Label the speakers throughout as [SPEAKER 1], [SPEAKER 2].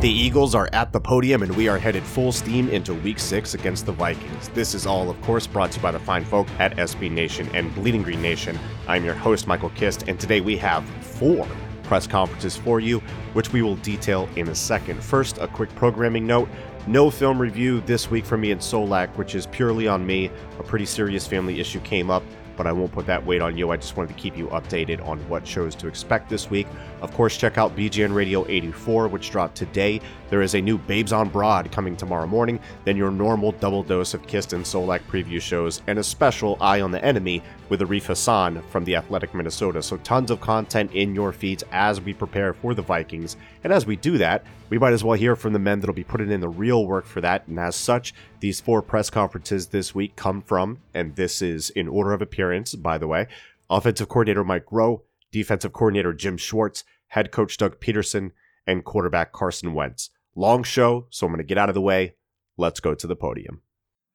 [SPEAKER 1] The Eagles are at the podium and we are headed full steam into week six against the Vikings. This is all, of course, brought to you by the fine folk at SB Nation and Bleeding Green Nation. I'm your host, Michael Kist, and today we have four press conferences for you, which we will detail in a second. First, a quick programming note. No film review this week for me in Solak, which is purely on me. A pretty serious family issue came up but I won't put that weight on you. I just wanted to keep you updated on what shows to expect this week. Of course, check out BGN Radio 84, which dropped today. There is a new Babes on Broad coming tomorrow morning, then your normal double dose of Kist and Solak preview shows, and a special Eye on the Enemy with Arif Hassan from the Athletic Minnesota. So, tons of content in your feeds as we prepare for the Vikings. And as we do that, we might as well hear from the men that'll be putting in the real work for that. And as such, these four press conferences this week come from, and this is in order of appearance, by the way, offensive coordinator Mike Groh, defensive coordinator Jim Schwartz, head coach Doug Pederson, and quarterback Carson Wentz. Long show, so I'm going to get out of the way. Let's go to the podium.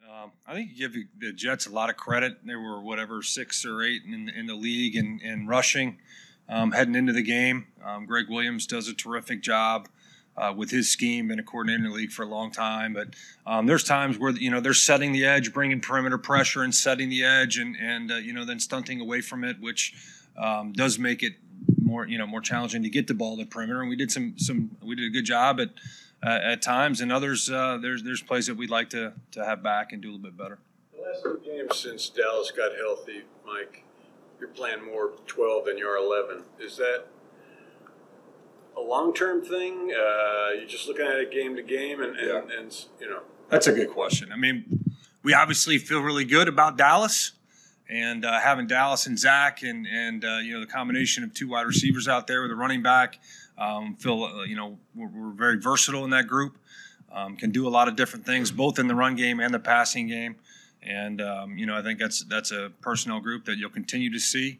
[SPEAKER 2] Um, I think you give the Jets a lot of credit. They were whatever six or eight in, in the league and in, in, rushing um, heading into the game. Um, Gregg Williams does a terrific job uh, with his scheme. Been a coordinator in the league for a long time, but um, there's times where you know they're setting the edge, bringing perimeter pressure, and setting the edge, and and uh, you know then stunting away from it, which um, does make it more you know more challenging to get the ball to the perimeter. And we did some some we did a good job at uh, at times, and others uh, there's there's plays that we'd like to to have back and do a little bit better.
[SPEAKER 3] The last two games since Dallas got healthy, Mike, you're playing more 12 than you are 11. Is that a long term thing? Uh, you're just looking at it game to game, and, and, yeah. and, you know.
[SPEAKER 2] That's a good question. I mean, we obviously feel really good about Dallas, and uh, having Dallas and Zach, and and uh, you know the combination of two wide receivers out there with a running back. Um, feel uh, you know we're, we're, very versatile in that group. Um, can do a lot of different things, both in the run game and the passing game. And um, you know, I think that's that's a personnel group that you'll continue to see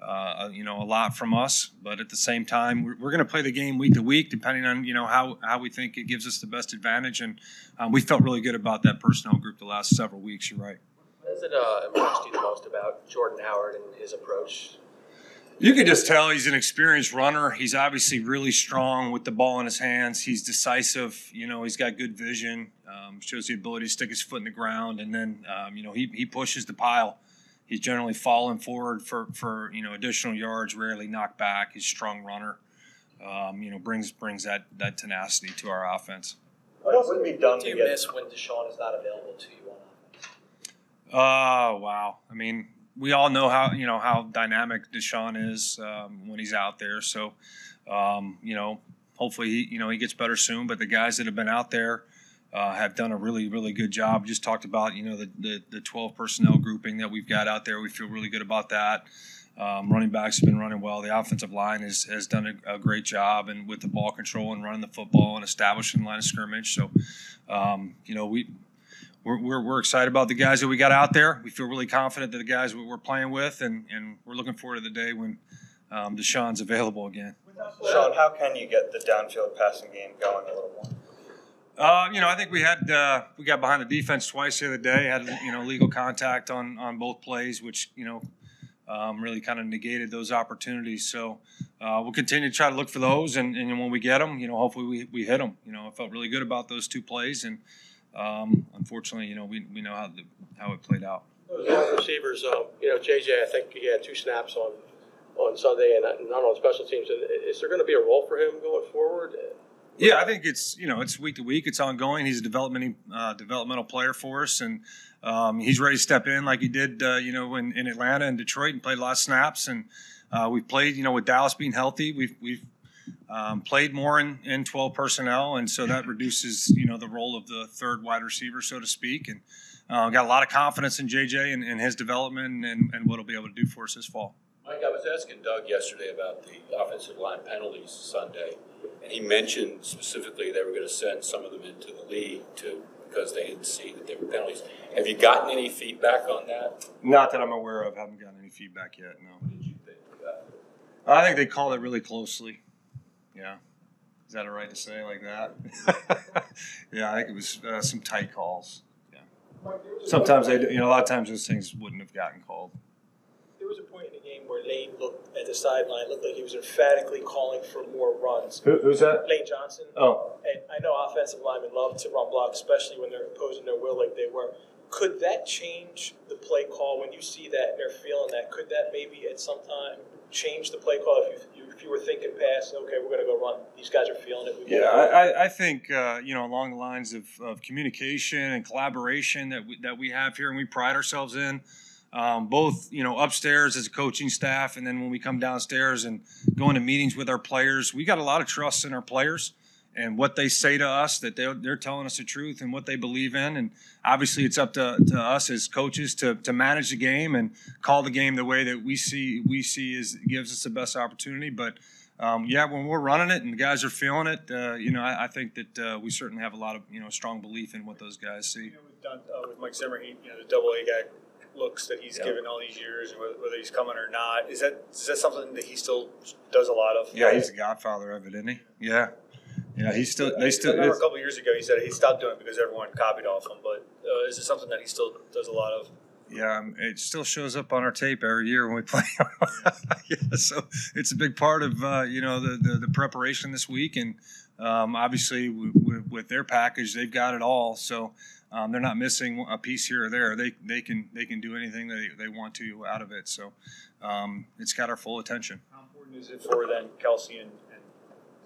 [SPEAKER 2] uh, you know, a lot from us. But at the same time, we're, we're going to play the game week to week, depending on you know how how we think it gives us the best advantage. And um, we felt really good about that personnel group the last several weeks. You're right.
[SPEAKER 4] What has it uh, impressed you the most about Jordan Howard and his approach?
[SPEAKER 2] You can just tell he's an experienced runner. He's obviously really strong with the ball in his hands. He's decisive. You know, he's got good vision. Um, shows the ability to stick his foot in the ground, and then um, you know he he pushes the pile He's generally falling forward for, for you know additional yards, rarely knocked back. He's a strong runner. Um, you know, brings brings that that tenacity to our offense.
[SPEAKER 4] What else would be done? Do you miss when DeSean is not available to you on offense?
[SPEAKER 2] Oh wow! I mean, we all know how you know how dynamic DeSean is um, when he's out there. So, um, you know, hopefully he you know he gets better soon. But the guys that have been out there uh, have done a really, really good job. Just talked about, you know, the, the, the, 12 personnel grouping that we've got out there. We feel really good about that. Um, running backs have been running well. The offensive line has, has done a, a, great job and with the ball control and running the football and establishing line of scrimmage. So, um, you know, we we're, we're, we're, excited about the guys that we got out there. We feel really confident that the guys we're playing with, and, and we're looking forward to the day when um, DeSean's available again.
[SPEAKER 4] Sean, how can you get the downfield passing game going a little more?
[SPEAKER 2] Uh, you know, I think we had uh, we got behind the defense twice the other day. Had you know legal contact on on both plays, which you know um, really kind of negated those opportunities. So uh, we'll continue to try to look for those, and, and when we get them, you know, hopefully we, we hit them. You know, I felt really good about those two plays, and um, unfortunately, you know, we, we know how the, how it played out.
[SPEAKER 5] Those wide receivers, um, you know, JJ, I think he had two snaps on on Sunday, and not on special teams. Is there going to be a role for him going forward?
[SPEAKER 2] Yeah, I think it's you know it's week to week. It's ongoing. He's a developmental uh, developmental player for us, and um, he's ready to step in like he did uh, you know in, in Atlanta and Detroit and played a lot of snaps. And uh, we've played you know with Dallas being healthy, we've we've um, played more in, in 12 personnel, and so that reduces you know the role of the third wide receiver, so to speak. And uh, got a lot of confidence in JJ and, and his development and, and what he'll be able to do for us this fall.
[SPEAKER 6] Mike, I was asking Doug yesterday about the offensive line penalties Sunday, and he mentioned specifically they were going to send some of them into the league to because they didn't see that there were penalties. Have you gotten any feedback on that?
[SPEAKER 2] Not that I'm aware of. Haven't gotten any feedback yet. No.
[SPEAKER 6] What did you think?
[SPEAKER 2] I think they called it really closely. Yeah. Is that all right to say like that? yeah, I think it was uh, some tight calls. Yeah. Sometimes they, do- you know, a lot of times those things wouldn't have gotten called.
[SPEAKER 4] There was a point in the game where Lane looked at the sideline, looked like he was emphatically calling for more runs.
[SPEAKER 2] Who, who's that?
[SPEAKER 4] Lane Johnson.
[SPEAKER 2] Oh,
[SPEAKER 4] And I know offensive linemen love to run block, especially when they're imposing their will like they were. Could that change the play call when you see that and they're feeling that? Could that maybe at some time change the play call if you if you were thinking past, okay, we're going to go run. These guys are feeling it. We
[SPEAKER 2] Yeah. I, I- I think uh, you know along the lines of, of communication and collaboration that we, that we have here and we pride ourselves in, um, both you know upstairs as a coaching staff and then when we come downstairs and go into meetings with our players, we got a lot of trust in our players and what they say to us that they're, they're telling us the truth and what they believe in and obviously it's up to, to us as coaches to, to manage the game and call the game the way that we see we see is gives us the best opportunity but um, yeah, when we're running it and the guys are feeling it, uh, you know, I, I think that uh, we certainly have a lot of you know strong belief in what those guys see.
[SPEAKER 7] You know, with, Don, uh, with Mike Zimmer, he, you know, the double A guy looks that he's
[SPEAKER 2] Yeah.
[SPEAKER 7] given all these years, whether, he's coming or not. Is that is that something that he still does a lot of?
[SPEAKER 2] Yeah, he's the godfather of it, isn't he? Yeah, yeah, he's still. They
[SPEAKER 7] I
[SPEAKER 2] still.
[SPEAKER 7] remember a couple years ago he said he stopped doing it because everyone copied off him. But uh, is it something that he still does a lot of?
[SPEAKER 2] Yeah, um, it still shows up on our tape every year when we play. yeah, so it's a big part of uh, you know the, the the preparation this week, and um, obviously w- w- with their package, they've got it all. So um, they're not missing a piece here or there. They they can they can do anything they, they want to out of it. So um, it's got our full attention.
[SPEAKER 7] How important is it for then Kelce and,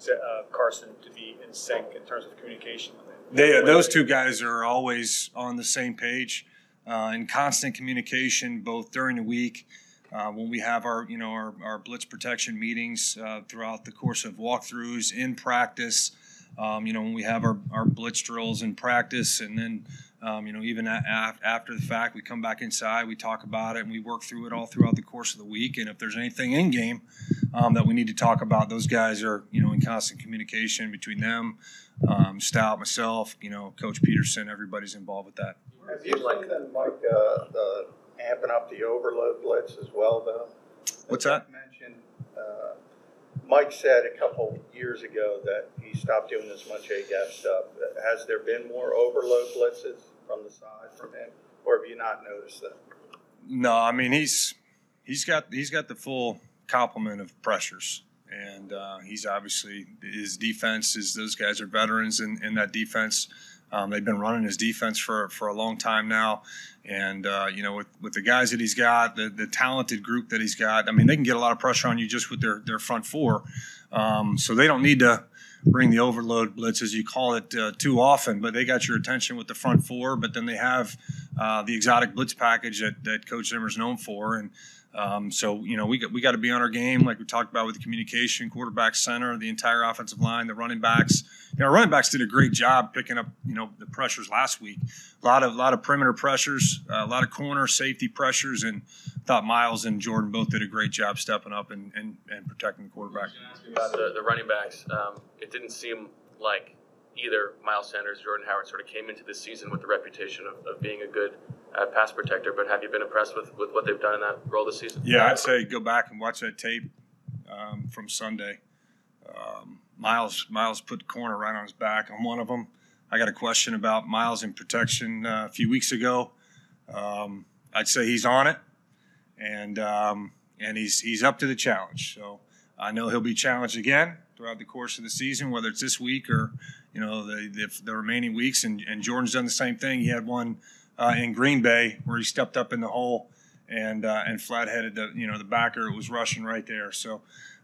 [SPEAKER 7] uh, Carson to be in sync in terms of communication?
[SPEAKER 2] They, those two guys are always on the same page, uh, in constant communication, both during the week, uh, when we have our, you know, our, our blitz protection meetings uh, throughout the course of walkthroughs in practice. Um, you know, when we have our, our blitz drills in practice, and then, um, you know, even after the fact, we come back inside, we talk about it, and we work through it all throughout the course of the week. And if there's anything in game um, that we need to talk about, those guys are, you know, in constant communication between them um, Stout, myself, you know, Coach Pederson, everybody's involved with that.
[SPEAKER 8] Have you seen them, Mike, uh, the amping up the overload blitz as well, though?
[SPEAKER 2] What's that?
[SPEAKER 8] Mentioned, uh, Mike said a couple years ago that he stopped doing as much A-gap stuff. Has there been more overload blitzes from the side from him, or have you not noticed that?
[SPEAKER 2] No, I mean he's he's got he's got the full complement of pressures, and uh, he's obviously his defense is those guys are veterans in, in that defense. Um, they've been running his defense for, for a long time now, and uh, you know with, with the guys that he's got, the, the talented group that he's got. I mean, they can get a lot of pressure on you just with their their front four, um, so they don't need to bring the overload blitz as you call it uh, too often. But they got your attention with the front four, but then they have uh, the exotic blitz package that, that Coach Zimmer's known for, and um, so you know we got we got to be on our game, like we talked about with the communication, quarterback, center, the entire offensive line, the running backs. You know, our running backs did a great job picking up you know the pressures last week. A lot of a lot of perimeter pressures, uh, a lot of corner safety pressures, and thought Miles and Jordan both did a great job stepping up and and, and protecting the quarterback.
[SPEAKER 9] about the, the running backs. Um, it didn't seem like either Miles Sanders, Jordan Howard sort of came into this season with the reputation of, of being a good uh, pass protector. But have you been impressed with, with what they've done in that role this season?
[SPEAKER 2] Yeah, I'd say go back and watch that tape um, from Sunday. Um, Miles Miles put the corner right on his back on one of them. I got a question about Miles in protection uh, a few weeks ago. Um, I'd say he's on it, and um, and he's he's up to the challenge. So I know he'll be challenged again throughout the course of the season, whether it's this week or you know the the, the remaining weeks. And, and Jordan's done the same thing. He had one uh, in Green Bay where he stepped up in the hole and uh, and flat headed the you know the backer. It was rushing right there. So.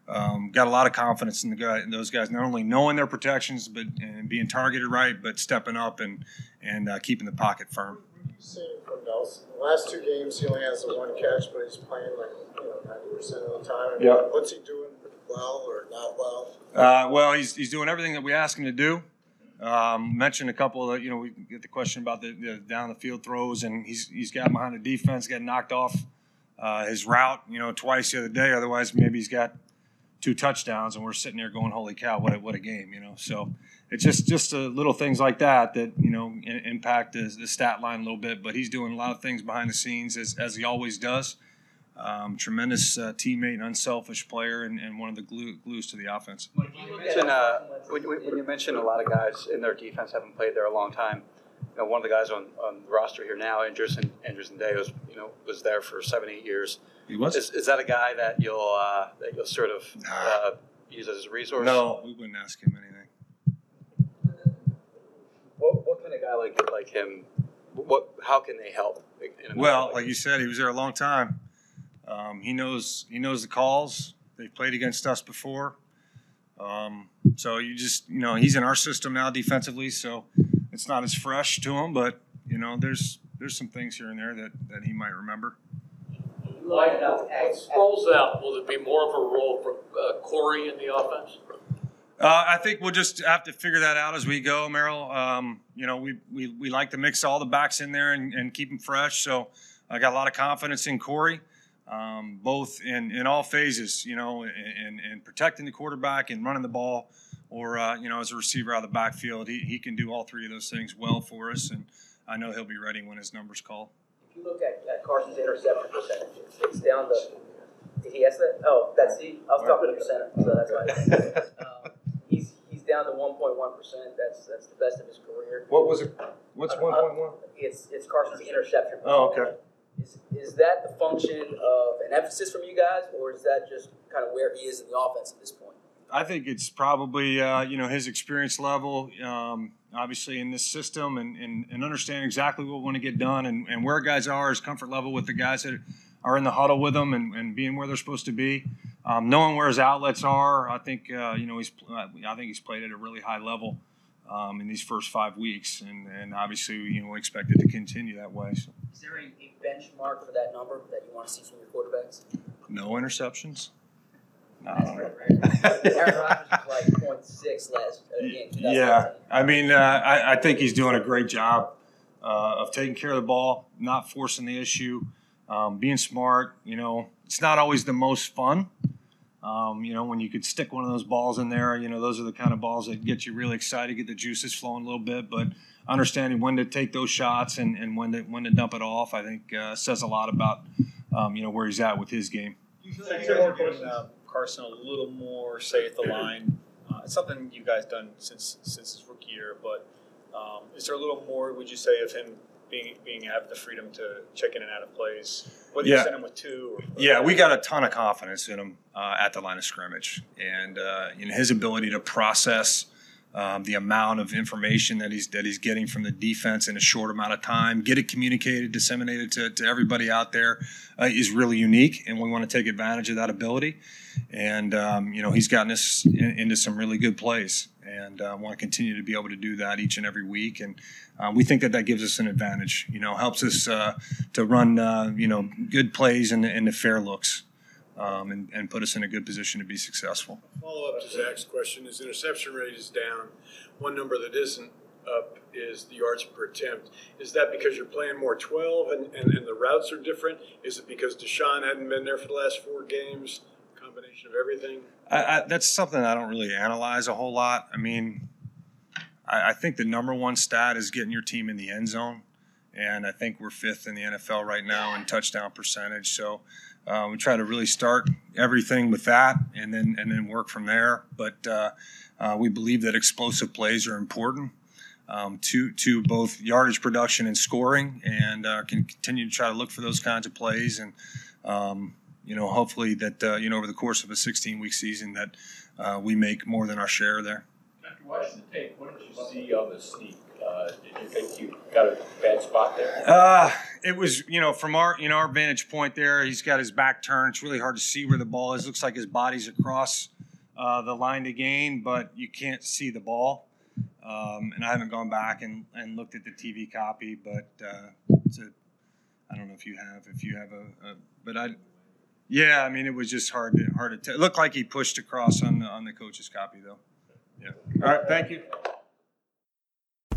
[SPEAKER 2] Um, got a lot of confidence in the guy, in those guys, not only knowing their protections, but and being targeted right, but stepping up and and uh, keeping the pocket firm.
[SPEAKER 10] Seeing from Nelson, the last two games he only has the one catch, but he's playing like you know ninety percent of the time.
[SPEAKER 2] Yeah.
[SPEAKER 10] What's he doing well or not well?
[SPEAKER 2] Uh, well, he's, he's doing everything that we ask him to do. Um, mentioned a couple of, you know, we get the question about the, the down the field throws, and he's he's got behind the defense, got knocked off uh, his route, you know, twice the other day. Otherwise, maybe he's got two touchdowns, and we're sitting there going, "Holy cow, what a, what a game!" You know, so it's just just uh, little things like that that you know impact the, the stat line a little bit. But he's doing a lot of things behind the scenes as as he always does. Um, tremendous uh, teammate, and unselfish player, and, and one of the glue, glues to the offense.
[SPEAKER 11] You mentioned, uh, when, when when you mentioned a lot of guys in their defense haven't played there a long time. You know, one of the guys on, on the roster here now, Anderson Andrew Sendejo, was you know was there for seven eight years.
[SPEAKER 2] He was.
[SPEAKER 11] Is, is that a guy that you'll uh, that you'll sort of uh, use as a resource?
[SPEAKER 2] No, we wouldn't ask him anything.
[SPEAKER 11] What, what can a guy like like him? What how can they help? in
[SPEAKER 2] Well, like you said, he was there a long time. Um, he knows he knows the calls. They've played against us before. Um, so you just you know he's in our system now defensively, so it's not as fresh to him. But you know there's there's some things here and there that, that he might remember.
[SPEAKER 12] Like, Sproles out, will it be more of a role for uh, Corey in the offense?
[SPEAKER 2] Uh, I think we'll just have to figure that out as we go, Merrill. Um, you know, we, we, we like to mix all the backs in there and, and keep them fresh. So I got a lot of confidence in Corey, um, both in, in all phases, you know, in, in protecting the quarterback and running the ball, or, uh, you know, as a receiver out of the backfield. He, he can do all three of those things well for us. And I know he'll be ready when his number's called.
[SPEAKER 13] If you look at, at Carson's interception percentage, it's, it's down to. Did he ask that? Oh, that's the. I was talking to the center, so that's why. um, he's he's down to 1.1 percent. That's that's the best of his career.
[SPEAKER 2] What was it? What's
[SPEAKER 13] Uh,
[SPEAKER 2] 1.1?
[SPEAKER 13] It's it's Carson's interception.
[SPEAKER 2] Oh, okay.
[SPEAKER 13] Is, that the function of an emphasis from you guys, or is that just kind of where he is in the offense at this point?
[SPEAKER 2] I think it's probably uh, you know his experience level, um, obviously in this system, and, and, and understand exactly what we want to get done and, and where guys are, his comfort level with the guys that are in the huddle with them, and, and being where they're supposed to be, um, knowing where his outlets are. I think uh, you know he's I think he's played at a really high level um, in these first five weeks, and, and obviously you know we expect it to continue that way. So.
[SPEAKER 13] Is there a, a benchmark for that number that you want to see from your quarterbacks?
[SPEAKER 2] No interceptions. No.
[SPEAKER 13] Aaron Rodgers was like 0.6 last uh, game.
[SPEAKER 2] Yeah, I mean, uh, I, I think he's doing a great job uh, of taking care of the ball, not forcing the issue, um, being smart. You know, it's not always the most fun. Um, you know, when you could stick one of those balls in there, you know, those are the kind of balls that get you really excited, get the juices flowing a little bit. But understanding when to take those shots and, and when to when to dump it off, I think uh, says a lot about um, you know where he's at with his game.
[SPEAKER 7] Do you feel like you're uh, Carson a little more, say, at the line? Uh, it's something you guys done since since his rookie year, but um, is there a little more? Would you say of him being being have the freedom to check in and out of plays? Whether
[SPEAKER 2] Yeah.
[SPEAKER 7] you send him with two, or,
[SPEAKER 2] Yeah, we got a ton of confidence in him uh, at the line of scrimmage, and uh, in his ability to process um, the amount of information that he's that he's getting from the defense in a short amount of time, get it communicated, disseminated to, to everybody out there, uh, is really unique, and we want to take advantage of that ability. And um, you know, he's gotten us in, into some really good plays, and uh, want to continue to be able to do that each and every week. And um, we think that that gives us an advantage. You know, helps us uh, to run uh, you know good plays and, and the fair looks, um, and, and put us in a good position to be successful.
[SPEAKER 3] Follow up to Zach's question, his interception rate is down. One number that isn't up is the yards per attempt. Is that because you're playing more 12 and, and, and the routes are different? Is it because DeSean hadn't been there for the last four games? Combination of everything?
[SPEAKER 2] I, I, that's something I don't really analyze a whole lot. I mean, I, I think the number one stat is getting your team in the end zone, and I think we're fifth in the NFL right now in touchdown percentage. So uh, we try to really start everything with that, and then and then work from there. But uh, uh, we believe that explosive plays are important. Um, to to both yardage production and scoring, and uh, can continue to try to look for those kinds of plays, and um, you know, hopefully that uh, you know over the course of a 16 week season that uh, we make more than our share there.
[SPEAKER 6] After watching the tape, what did you see on the sneak? Uh, did you think you got a bad spot there?
[SPEAKER 2] Uh, it was, you know, from our, you know, our vantage point there, he's got his back turned. It's really hard to see where the ball is. Looks like his body's across uh, the line to gain, but you can't see the ball. Um, and I haven't gone back and, and looked at the TV copy, but uh, it's a, I don't know if you have, if you have a, a but I, Yeah, I mean it was just hard to hard to tell. It looked like he pushed across on the on the coach's copy though. Yeah. All right, thank you.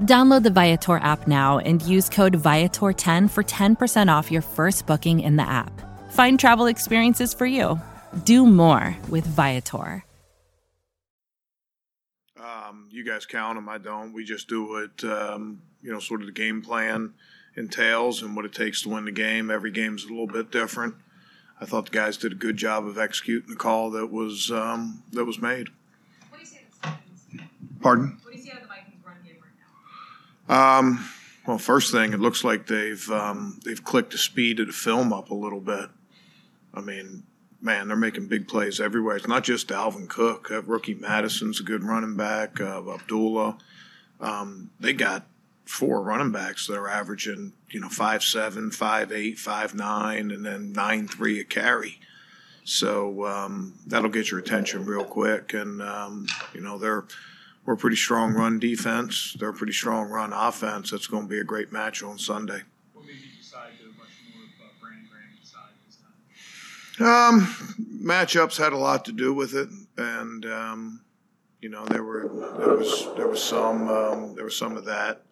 [SPEAKER 14] Download the Viator app now and use code Viator10 for 10% off your first booking in the app. Find travel experiences for you. Do more with Viator.
[SPEAKER 15] Um, you guys count them, I don't. We just do what, um, you know, sort of the game plan entails and what it takes to win the game. Every game's a little bit different. I thought the guys did a good job of executing the call that was um, that was made. Pardon?
[SPEAKER 16] What do you see out of the Vikings run game right now?
[SPEAKER 15] Um, well, first thing, it looks like they've um, they've clicked the speed of the film up a little bit. I mean, man, they're making big plays everywhere. It's not just Dalvin Cook. Uh, rookie Mattison's a good running back. Uh, Abdullah. Um, they got four running backs that are averaging, you know, five seven, five eight, five nine, and then nine three a carry. So um, that'll get your attention real quick. And um, you know, they're we're a pretty strong run defense. They're a pretty strong run offense. That's going to be a great match on Sunday.
[SPEAKER 7] What made you decide to much more of uh, Brandon Graham's side this time?
[SPEAKER 15] Um, matchups had a lot to do with it, and um, you know there were there was there was some um, there was some of that.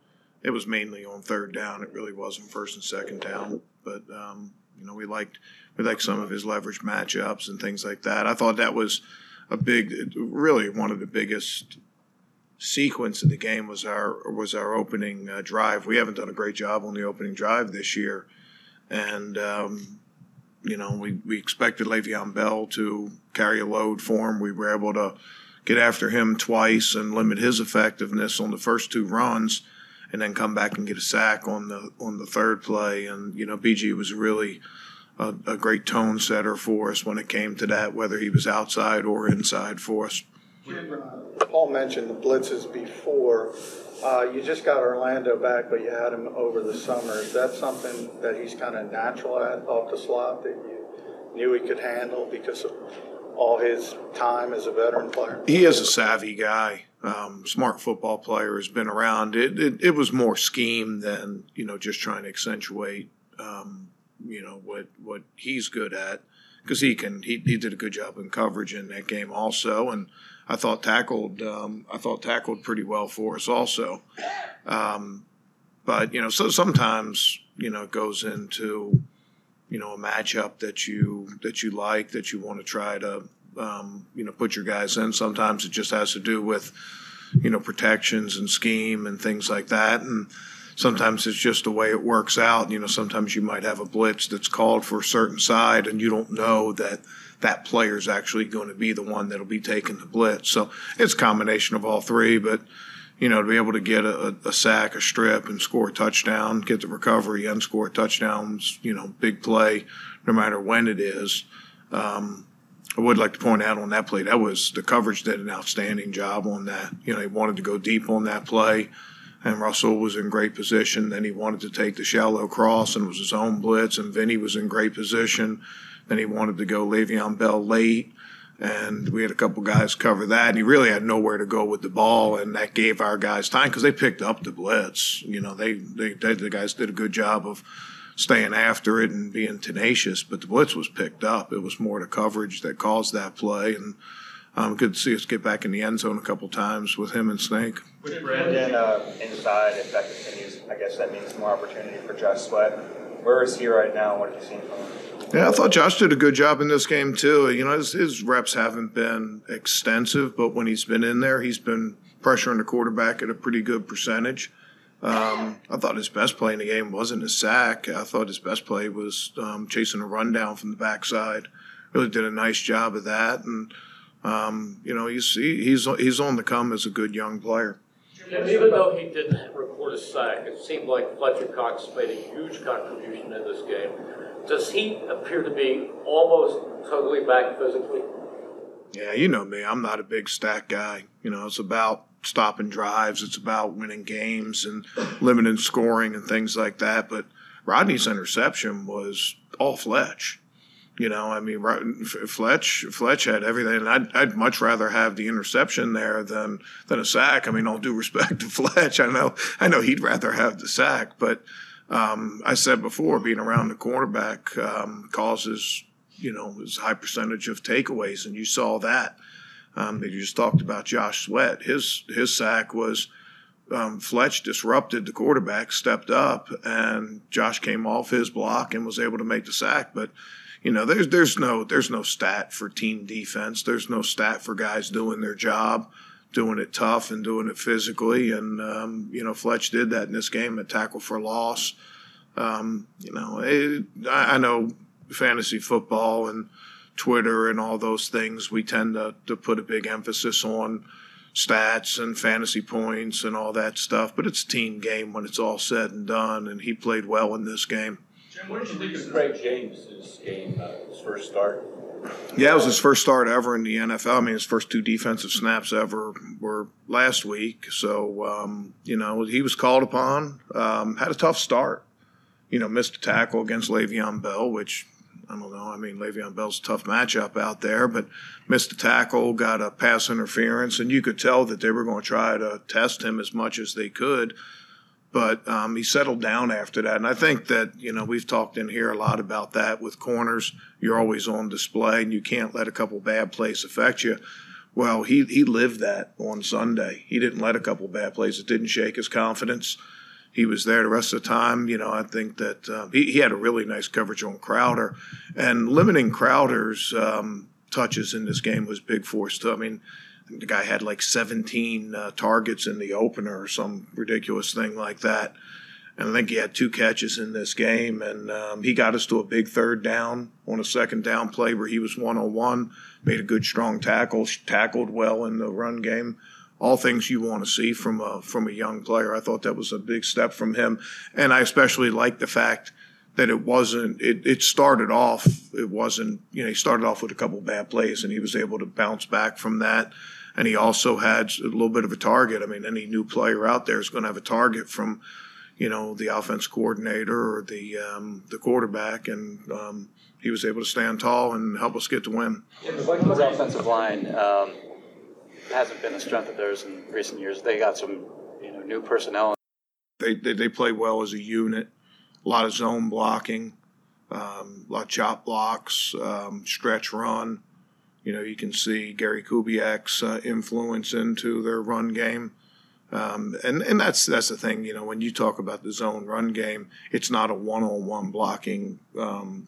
[SPEAKER 15] It was mainly on third down. It really wasn't first and second down, but um, you know we liked we liked some of his leverage matchups and things like that. I thought that was a big, really one of the biggest sequence of the game was our was our opening uh, drive. We haven't done a great job on the opening drive this year, and um, you know we, we expected Le'Veon Bell to carry a load for him. We were able to get after him twice and limit his effectiveness on the first two runs, and then come back and get a sack on the on the third play. And you know BG was really a, a great tone setter for us when it came to that, whether he was outside or inside for us.
[SPEAKER 8] Paul mentioned the blitzes before. Uh, you just got Orlando back, but you had him over the summer. Is that something that he's kind of natural at off the slot that you knew he could handle because of all his time as a veteran player?
[SPEAKER 15] He is a savvy guy, um, smart football player, has been around. It, it, it was more scheme than you know just trying to accentuate um, you know what what he's good at because he can he, he did a good job in coverage in that game also and I thought tackled um, I thought tackled pretty well for us also. Um, but you know, so sometimes you know it goes into you know a matchup that you that you like that you want to try to um, you know put your guys in. Sometimes it just has to do with you know protections and scheme and things like that and. Sometimes it's just the way it works out. You know, sometimes you might have a blitz that's called for a certain side, and you don't know that that player is actually going to be the one that'll be taking the blitz. So it's a combination of all three, but you know, to be able to get a, a sack, a strip, and score a touchdown, get the recovery and score touchdowns, you know, big play, no matter when it is. Um, I would like to point out on that play, that was the coverage did an outstanding job on that. You know, he wanted to go deep on that play, and Russell was in great position. Then he wanted to take the shallow cross, and was his own blitz, and Vinny was in great position. Then he wanted to go Le'Veon Bell late, and we had a couple guys cover that. And he really had nowhere to go with the ball, and that gave our guys time because they picked up the blitz. You know, they, they, they the guys did a good job of staying after it and being tenacious, but the blitz was picked up. It was more the coverage that caused that play, and um, good to see us get back in the end zone a couple times with him and Snake.
[SPEAKER 11] With Brandon uh, inside, if that continues, I guess that means more opportunity for Josh Sweat.
[SPEAKER 7] Where is he right now? What have you seen from him?
[SPEAKER 15] Yeah, I thought Josh did a good job in this game too. You know, his, his reps haven't been extensive, but when he's been in there, he's been pressuring the quarterback at a pretty good percentage. Um, I thought his best play in the game wasn't a sack. I thought his best play was um, chasing a rundown from the backside. Really did a nice job of that, and um, you know he's he, he's he's on the come as a good young player.
[SPEAKER 12] And even though he didn't record a sack, it seemed like Fletcher Cox made a huge contribution in this game. Does he appear to be almost totally back physically?
[SPEAKER 15] Yeah, you know me. I'm not a big stat guy. You know, it's about stopping drives. It's about winning games and limiting scoring and things like that. But Rodney's interception was all Fletch. You know, I mean, Fletch Fletch had everything, and I'd, I'd much rather have the interception there than than a sack. I mean, all due respect to Fletch, I know I know he'd rather have the sack, but um, I said before, being around the quarterback um, causes you know a high percentage of takeaways, and you saw that. Um, you just talked about Josh Sweat. His his sack was um, Fletch disrupted the quarterback, stepped up, and Josh came off his block and was able to make the sack. But you know, there's there's no there's no stat for team defense. There's no stat for guys doing their job, doing it tough and doing it physically. And um, you know, Fletch did that in this game, a tackle for loss. Um, you know, it, I, I know fantasy football and Twitter and all those things, we tend to, to put a big emphasis on stats and fantasy points and all that stuff. But it's a team game when it's all said and done, and he played well in this game.
[SPEAKER 6] Jim, what did you think of Craig James' game, uh, his first start?
[SPEAKER 15] Yeah, it was his first start ever in the NFL. I mean, his first two defensive snaps ever were last week. So, um, you know, he was called upon. Um, had a tough start. You know, missed a tackle against Le'Veon Bell, which I don't know. I mean, Le'Veon Bell's a tough matchup out there, but missed a tackle, got a pass interference, and you could tell that they were going to try to test him as much as they could. But um, he settled down after that. And I think that, you know, we've talked in here a lot about that with corners. You're always on display, and you can't let a couple bad plays affect you. Well, he, he lived that on Sunday. He didn't let a couple bad plays. It didn't shake his confidence he was there the rest of the time. You know, I think that uh, he, he, had a really nice coverage on Crowder, and limiting Crowder's um, touches in this game was big for us too. I mean, the guy had like 17 uh, targets in the opener or some ridiculous thing like that. And I think he had two catches in this game, and um, he got us to a big third down on a second down play where he was one on one, made a good strong tackle, tackled well in the run game all things you want to see from a from a young player. I thought that was a big step from him, and I especially like the fact that it wasn't. It, it started off. It wasn't. You know, he started off with a couple bad plays, and he was able to bounce back from that. And he also had a little bit of a target. I mean, any new player out there is going to have a target from, you know, the offense coordinator or the um, the quarterback, and um, he was able to stand tall and help us get the win.
[SPEAKER 11] In the Vikings offensive line. Um, hasn't been a strength of theirs in recent years. They got some, you know, new personnel.
[SPEAKER 15] They they, they play well as a unit. A lot of zone blocking, um, a lot of chop blocks, um, stretch run. You know, you can see Gary Kubiak's uh, influence into their run game. Um, and and that's that's the thing. You know, when you talk about the zone run game, it's not a one-on-one blocking, um,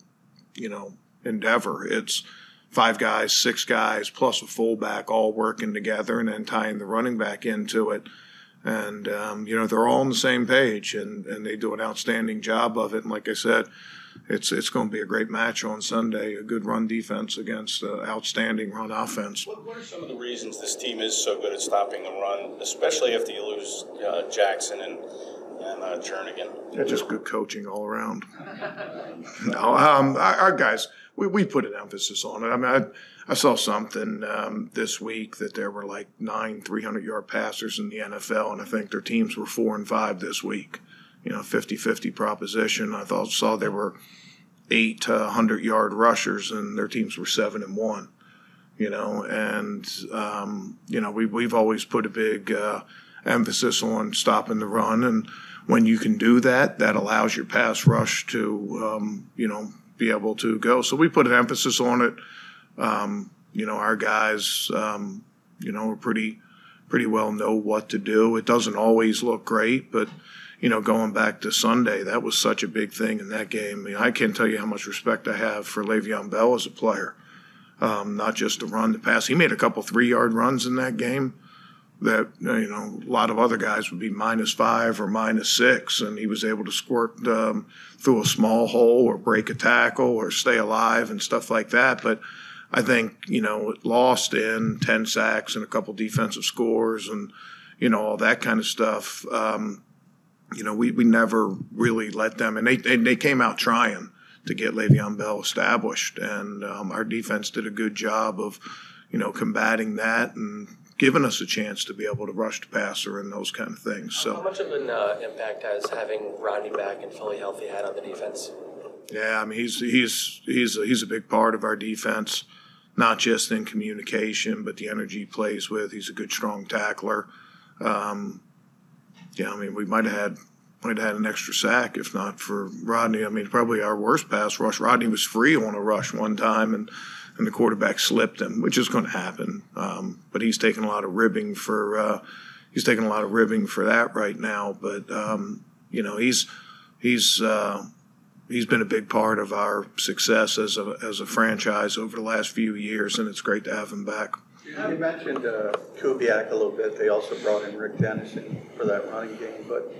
[SPEAKER 15] you know, endeavor. It's five guys, six guys, plus a fullback all working together and then tying the running back into it. And, um, you know, they're all on the same page and, and they do an outstanding job of it. And like I said, it's it's going to be a great match on Sunday. A good run defense against an outstanding run offense.
[SPEAKER 17] What, what, are some of the reasons this team is so good at stopping the run, especially after you lose uh, Jackson and and uh, Jernigan?
[SPEAKER 15] Yeah, just good coaching all around. no, um, our, our guys we, we put an emphasis on it. I mean, I, I saw something um, this week that there were like nine 300 yard passers in the NFL, and I think their teams were four and five this week. You know, 50 50 proposition. I thought saw there were eight 100 yard rushers, and their teams were seven and one. You know, and, um, you know, we, we've always put a big uh, emphasis on stopping the run. And when you can do that, that allows your pass rush to, um, you know, be able to go. So we put an emphasis on it. Um, you know, our guys, um, you know, are pretty pretty well know what to do. It doesn't always look great, but you know, going back to Sunday, that was such a big thing in that game. I, mean, I can't tell you how much respect I have for Le'Veon Bell as a player. Um, not just to run, the pass. He made a couple three yard runs in that game that you know a lot of other guys would be minus five or minus six, and he was able to squirt um, through a small hole or break a tackle or stay alive and stuff like that. But I think you know lost in ten sacks and a couple defensive scores and you know all that kind of stuff. Um, you know we, we never really let them, and they they came out trying to get Le'Veon Bell established, and um, our defense did a good job of you know combating that and giving us a chance to be able to rush the passer and those kind of things. So,
[SPEAKER 18] how much of an uh, impact has having Rodney back and fully healthy had on the defense?
[SPEAKER 15] Yeah, I mean he's he's he's a, he's a big part of our defense, not just in communication, but the energy he plays with. He's a good, strong tackler. Um, yeah, I mean we might have had might have had an extra sack if not for Rodney. I mean probably our worst pass rush. Rodney was free on a rush one time and and the quarterback slipped him, which is going to happen. Um, but he's taking a lot of ribbing for uh, he's taking a lot of ribbing for that right now. But um, you know he's he's uh, he's been a big part of our success as a as a franchise over the last few years, and it's great to have him back.
[SPEAKER 8] You mentioned uh, Kubiak a little bit. They also brought in Rick Dennison for that running game, but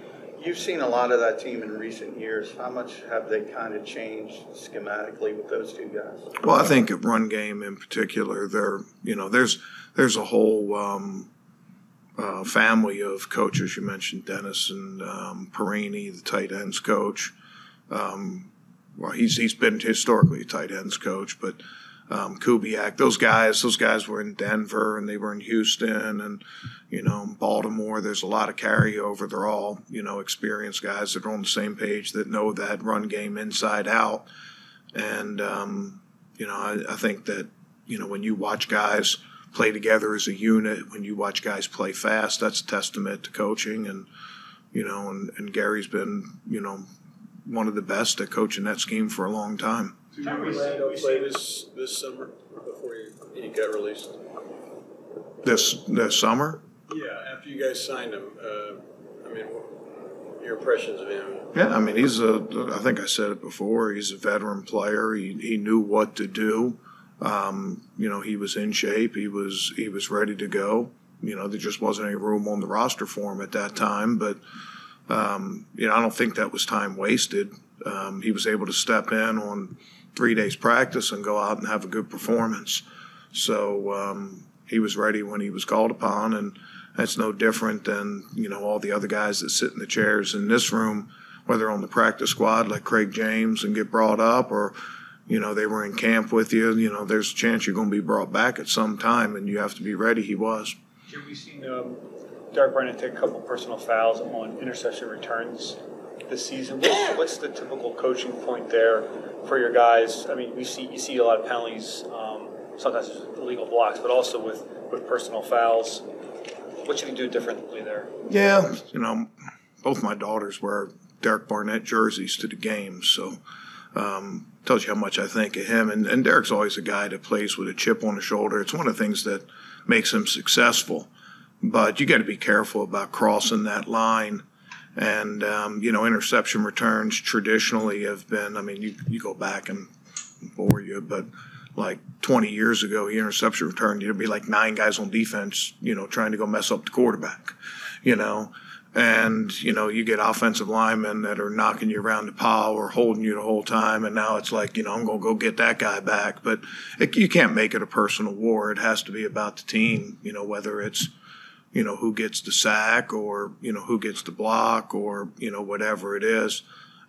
[SPEAKER 8] You've seen a lot of that team in recent years. How much have they kind of changed schematically with those two guys?
[SPEAKER 15] Well, I think at run game in particular, there you know there's there's a whole um, uh, family of coaches. You mentioned Dennison um, Pariani, the tight ends coach. Um, well, he's he's been historically a tight ends coach, but um, Kubiak, those guys, those guys were in Denver and they were in Houston and, you know, Baltimore. There's a lot of carryover. They're all, you know, experienced guys that are on the same page that know that run game inside out. And, um, you know, I, I think that, you know, when you watch guys play together as a unit, when you watch guys play fast, that's a testament to coaching. And, you know, and, and Gary's been, you know, one of the best at coaching that scheme for a long time.
[SPEAKER 3] Did Orlando play this, this summer before you, he got released?
[SPEAKER 15] This this summer?
[SPEAKER 3] Yeah, after you guys signed him, uh, I mean, your impressions of him?
[SPEAKER 15] Yeah, I mean, he's a. I think I said it before. He's a veteran player. He he knew what to do. Um, you know, he was in shape. He was he was ready to go. You know, there just wasn't any room on the roster for him at that time. But um, you know, I don't think that was time wasted. Um, he was able to step in on three days practice and go out and have a good performance. So um, he was ready when he was called upon, and that's no different than you know all the other guys that sit in the chairs in this room, whether on the practice squad like Craig James and get brought up, or you know they were in camp with you. You know there's a chance you're going to be brought back at some time, and you have to be ready. He was.
[SPEAKER 7] Jim, we've seen um, Derek Barnett take a couple personal fouls on interception returns this season. What's the typical coaching point there for your guys? I mean, we see you see a lot of penalties, um, sometimes illegal blocks, but also with with personal fouls. What should you do differently there?
[SPEAKER 15] Yeah, you know, both my daughters wear Derek Barnett jerseys to the games, so um, tells you how much I think of him. And, and Derek's always a guy that plays with a chip on his shoulder. It's one of the things that makes him successful. But you got to be careful about crossing that line and, um, you know, interception returns traditionally have been, I mean, you, you go back and bore you, but like 20 years ago, the interception return, you'd be like nine guys on defense, you know, trying to go mess up the quarterback, you know. And, you know, you get offensive linemen that are knocking you around the pile or holding you the whole time. And now it's like, you know, I'm going to go get that guy back. But it, you can't make it a personal war. It has to be about the team, you know, whether it's, you know, who gets the sack or, you know, who gets the block or, you know, whatever it is.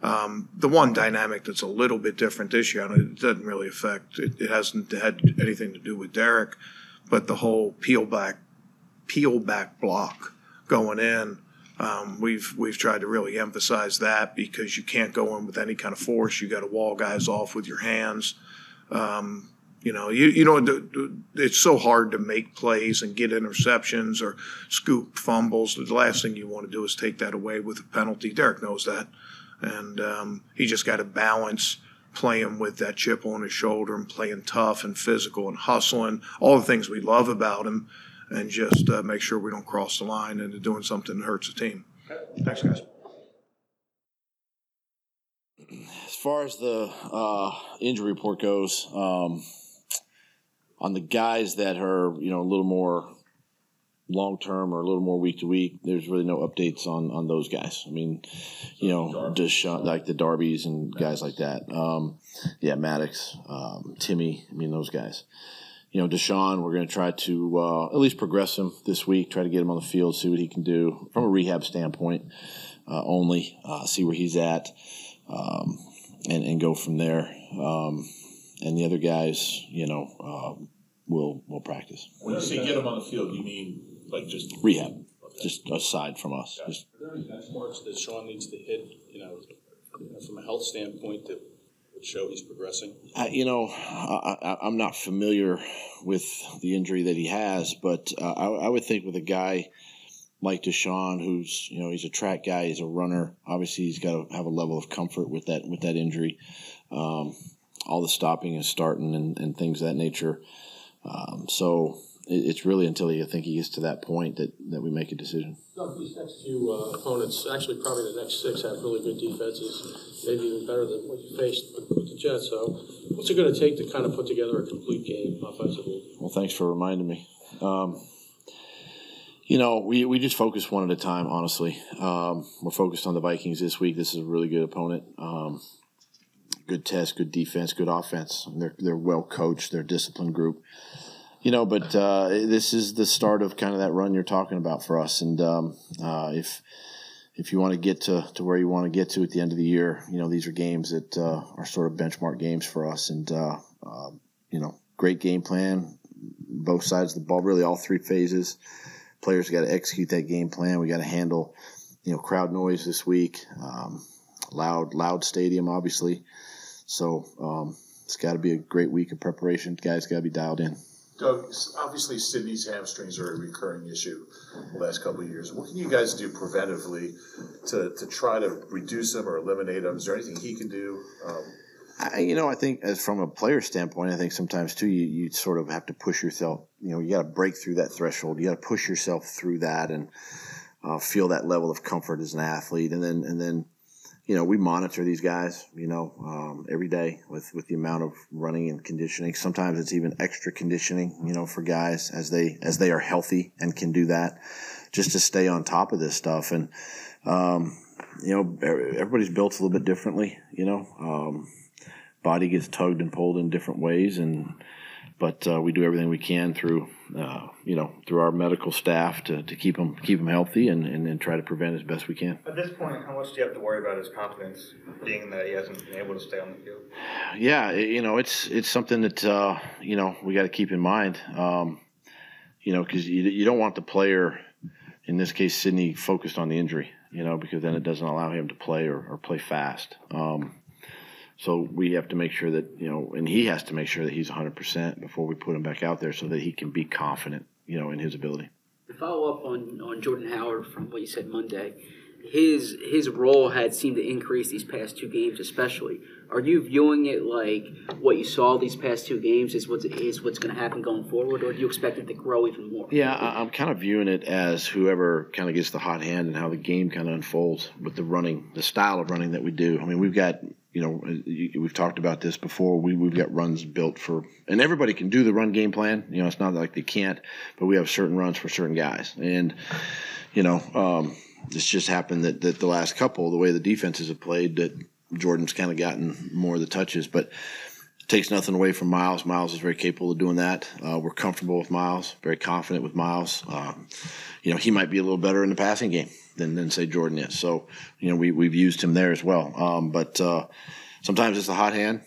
[SPEAKER 15] Um, the one dynamic that's a little bit different this year, and it doesn't really affect, it, it hasn't had anything to do with Derek, but the whole peel back, peel back block going in. Um, we've we've tried to really emphasize that because you can't go in with any kind of force. You got to wall guys off with your hands. Um, you know, you you know, it's so hard to make plays and get interceptions or scoop fumbles. The last thing you want to do is take that away with a penalty. Derek knows that, and um, he just got to balance playing with that chip on his shoulder and playing tough and physical and hustling, all the things we love about him, and just uh, make sure we don't cross the line into doing something that hurts the team.
[SPEAKER 7] Thanks, guys.
[SPEAKER 19] As far as the uh, injury report goes, um, on the guys that are you know a little more long term or a little more week to week, there's really no updates on on those guys. I mean, you know, just like the Darbies and guys like that. Um, yeah, Maddox, um, Timmy. I mean, those guys. You know, DeSean, we're going to try to uh, at least progress him this week. Try to get him on the field, see what he can do from a rehab standpoint uh, only. Uh, see where he's at, um, and and go from there. Um, and the other guys, you know, uh, will will practice.
[SPEAKER 20] When you say get him on the field, you mean like just
[SPEAKER 19] rehab, just aside from us. Just
[SPEAKER 21] Are there any benchmarks that Sean needs to hit, you know, from a health standpoint that would show he's progressing?
[SPEAKER 19] I, you know, I, I, I'm not familiar with the injury that he has, but uh, I, I would think with a guy like DeSean, who's you know he's a track guy, he's a runner. Obviously, he's got to have a level of comfort with that with that injury. Um, all the stopping and starting and, and things of that nature. Um, so it, it's really until he, I think he gets to that point that, that we make a decision.
[SPEAKER 21] These next few uh, opponents, actually probably the next six, have really good defenses, maybe even better than what you faced with, with the Jets. So, what's it going to take to kind of put together a complete game offensively?
[SPEAKER 19] Well, thanks for reminding me. Um, you know, we, we just focus one at a time, honestly. Um, we're focused on the Vikings this week. This is a really good opponent. Um, good test, good defense, good offense. They're, they're well coached, they're a disciplined group. You know, but uh, this is the start of kind of that run you're talking about for us. And um, uh, if if you want to get to, to where you want to get to at the end of the year, you know, these are games that uh, are sort of benchmark games for us. And, uh, uh, you know, great game plan, both sides of the ball, really all three phases. Players got to execute that game plan. We got to handle, you know, crowd noise this week, um, loud, loud stadium, obviously. So um, it's got to be a great week of preparation. Guys got to be dialed in.
[SPEAKER 20] Doug, obviously Sidney's hamstrings are a recurring issue the last couple of years. What can you guys do preventively to, to try to reduce them or eliminate them? Is there anything he can do? Um,
[SPEAKER 19] I, you know, I think as from a player standpoint, I think sometimes too you, you sort of have to push yourself. You know, you got to break through that threshold. You got to push yourself through that and uh, feel that level of comfort as an athlete, and then and then you know, we monitor these guys, you know, um, every day with, with the amount of running and conditioning. Sometimes it's even extra conditioning, you know, for guys as they, as they are healthy and can do that just to stay on top of this stuff. And, um, you know, everybody's built a little bit differently, you know, um, body gets tugged and pulled in different ways. And, but uh, we do everything we can through uh, you know through our medical staff to, to keep him keep him healthy and, and, and, try to prevent as best we can.
[SPEAKER 11] At this point, how much do you have to worry about his confidence, being that he hasn't been able to stay on the field?
[SPEAKER 19] Yeah, you know it's it's something that uh, you know we got to keep in mind. Um, you know because you, you don't want the player, in this case Sidney, focused on the injury. You know because then it doesn't allow him to play or, or play fast. Um, so we have to make sure that you know, and he has to make sure that he's 100 percent before we put him back out there, so that he can be confident, you know, in his ability.
[SPEAKER 22] To follow up on on Jordan Howard from what you said Monday, his his role had seemed to increase these past two games, especially. Are you viewing it like what you saw these past two games is what's is what's going to happen going forward, or do you expect it to grow even more?
[SPEAKER 19] Yeah, I'm kind of viewing it as whoever kind of gets the hot hand and how the game kind of unfolds with the running, the style of running that we do. I mean, we've got you know, we've talked about this before. We, we've got runs built for, and everybody can do the run game plan. You know, it's not like they can't, but we have certain runs for certain guys. And, you know, um, it's just happened that, that the last couple, the way the defenses have played, that Jordan's kind of gotten more of the touches, but it takes nothing away from Miles. Miles is very capable of doing that. Uh, we're comfortable with Miles, very confident with Miles. Um, you know, he might be a little better in the passing game than, than say Jordan is. So, you know, we, we've used him there as well. Um, but uh, sometimes it's a hot hand.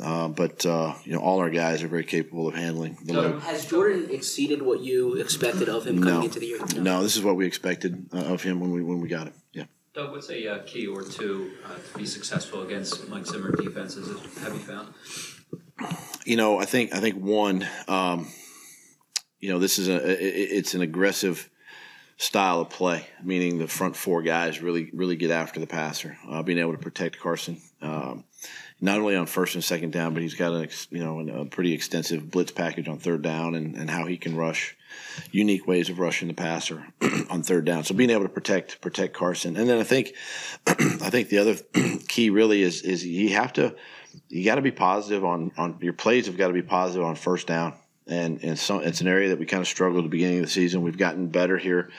[SPEAKER 19] Uh, but uh, you know, all our guys are very capable of handling the load.
[SPEAKER 22] Has Jordan exceeded what you expected of him coming
[SPEAKER 19] no.
[SPEAKER 22] into the year?
[SPEAKER 19] No. no, this is what we expected uh, of him when we when we got him. Yeah.
[SPEAKER 23] Doug, what's a uh, key or two uh, to be successful against Mike Zimmer defenses? Have you found?
[SPEAKER 19] You know, I think I think one, um, you know, this is a it, it's an aggressive style of play, meaning the front four guys really really get after the passer, uh, being able to protect Carson. Um, not only on first and second down, but he's got a you know a pretty extensive blitz package on third down, and, and how he can rush, unique ways of rushing the passer on third down. So being able to protect protect Carson, and then I think I think the other key really is is you have to you got to be positive on on your plays have got to be positive on first down, and and so it's an area that we kind of struggled at the beginning of the season. We've gotten better here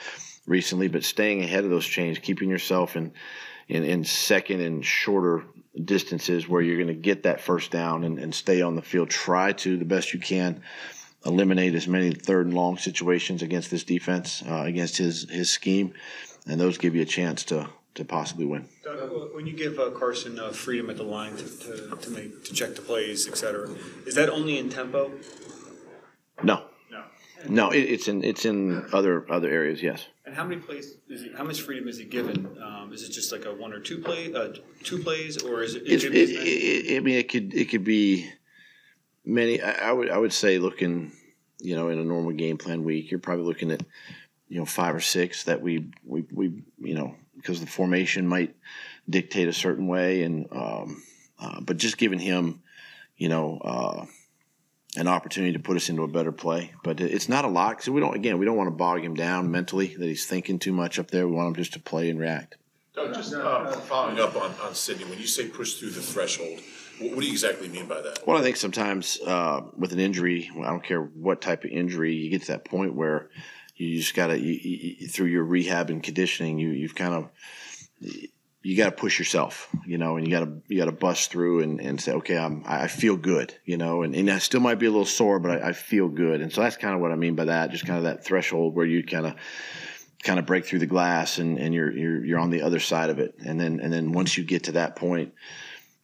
[SPEAKER 19] recently, but staying ahead of those chains, keeping yourself in in, in second and shorter distances where you're going to get that first down and, and stay on the field. Try to the best you can eliminate as many third and long situations against this defense, uh, against his his scheme, and those give you a chance to to possibly win.
[SPEAKER 7] Doug, when you give uh, Carson uh, freedom at the line to, to, to make to check the plays, et cetera, is that only in tempo?
[SPEAKER 19] No.
[SPEAKER 7] No.
[SPEAKER 19] No, it, it's in it's in other other areas. Yes.
[SPEAKER 7] And how many plays is he, how much freedom is he given? Um, is it just like a one or two play, uh, two plays, or is it? It,
[SPEAKER 19] it, it, I mean, it could it could be many. I, I would I would say looking, you know, in a normal game plan week, you're probably looking at you know five or six that we we we you know because the formation might dictate a certain way, and um, uh, but just giving him, you know. Uh, an opportunity to put us into a better play, but it's not a lot because we don't. Again, we don't want to bog him down mentally that he's thinking too much up there. We want him just to play and react.
[SPEAKER 20] Doug, just uh, following up on, on Sidney, when you say push through the threshold, what, what do you exactly mean by that?
[SPEAKER 19] Well, I think sometimes uh, with an injury, I don't care what type of injury, you get to that point where you just got to, you, you, through your rehab and conditioning, you, you've kind of, you got to push yourself, you know, and you got to you got to bust through and, and say, okay, I'm I feel good, you know, and, and I still might be a little sore, but I, I feel good, and so that's kind of what I mean by that, just kind of that threshold where you kind of kind of break through the glass and, and you're you're you're on the other side of it, and then and then once you get to that point,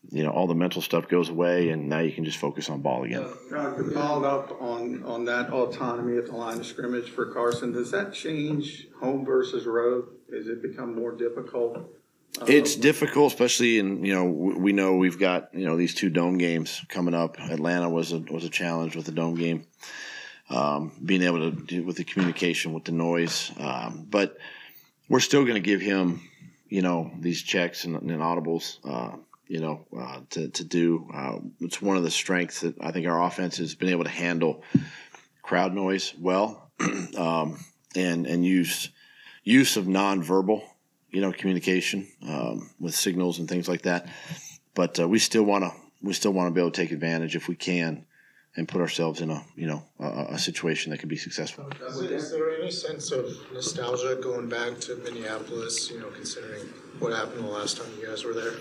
[SPEAKER 19] you know, all the mental stuff goes away, and now you can just focus on ball again.
[SPEAKER 8] Uh, to follow up on, on that autonomy at the line of scrimmage for Carson, does that change home versus road? Does it become more difficult?
[SPEAKER 19] It's difficult, especially in you know we know we've got you know these two dome games coming up. Atlanta was a was a challenge with the dome game, um, being able to do with the communication with the noise. Um, but we're still going to give him you know these checks and, and audibles. Uh, you know uh, to to do. Uh, it's one of the strengths that I think our offense has been able to handle crowd noise well, um, and and use use of nonverbal you know, communication um, with signals and things like that. But uh, we still want to we still want to be able to take advantage if we can and put ourselves in a you know a, a situation that can be successful.
[SPEAKER 10] Is, is there any sense of nostalgia going back to Minneapolis? You know, considering what happened the last time you guys were there.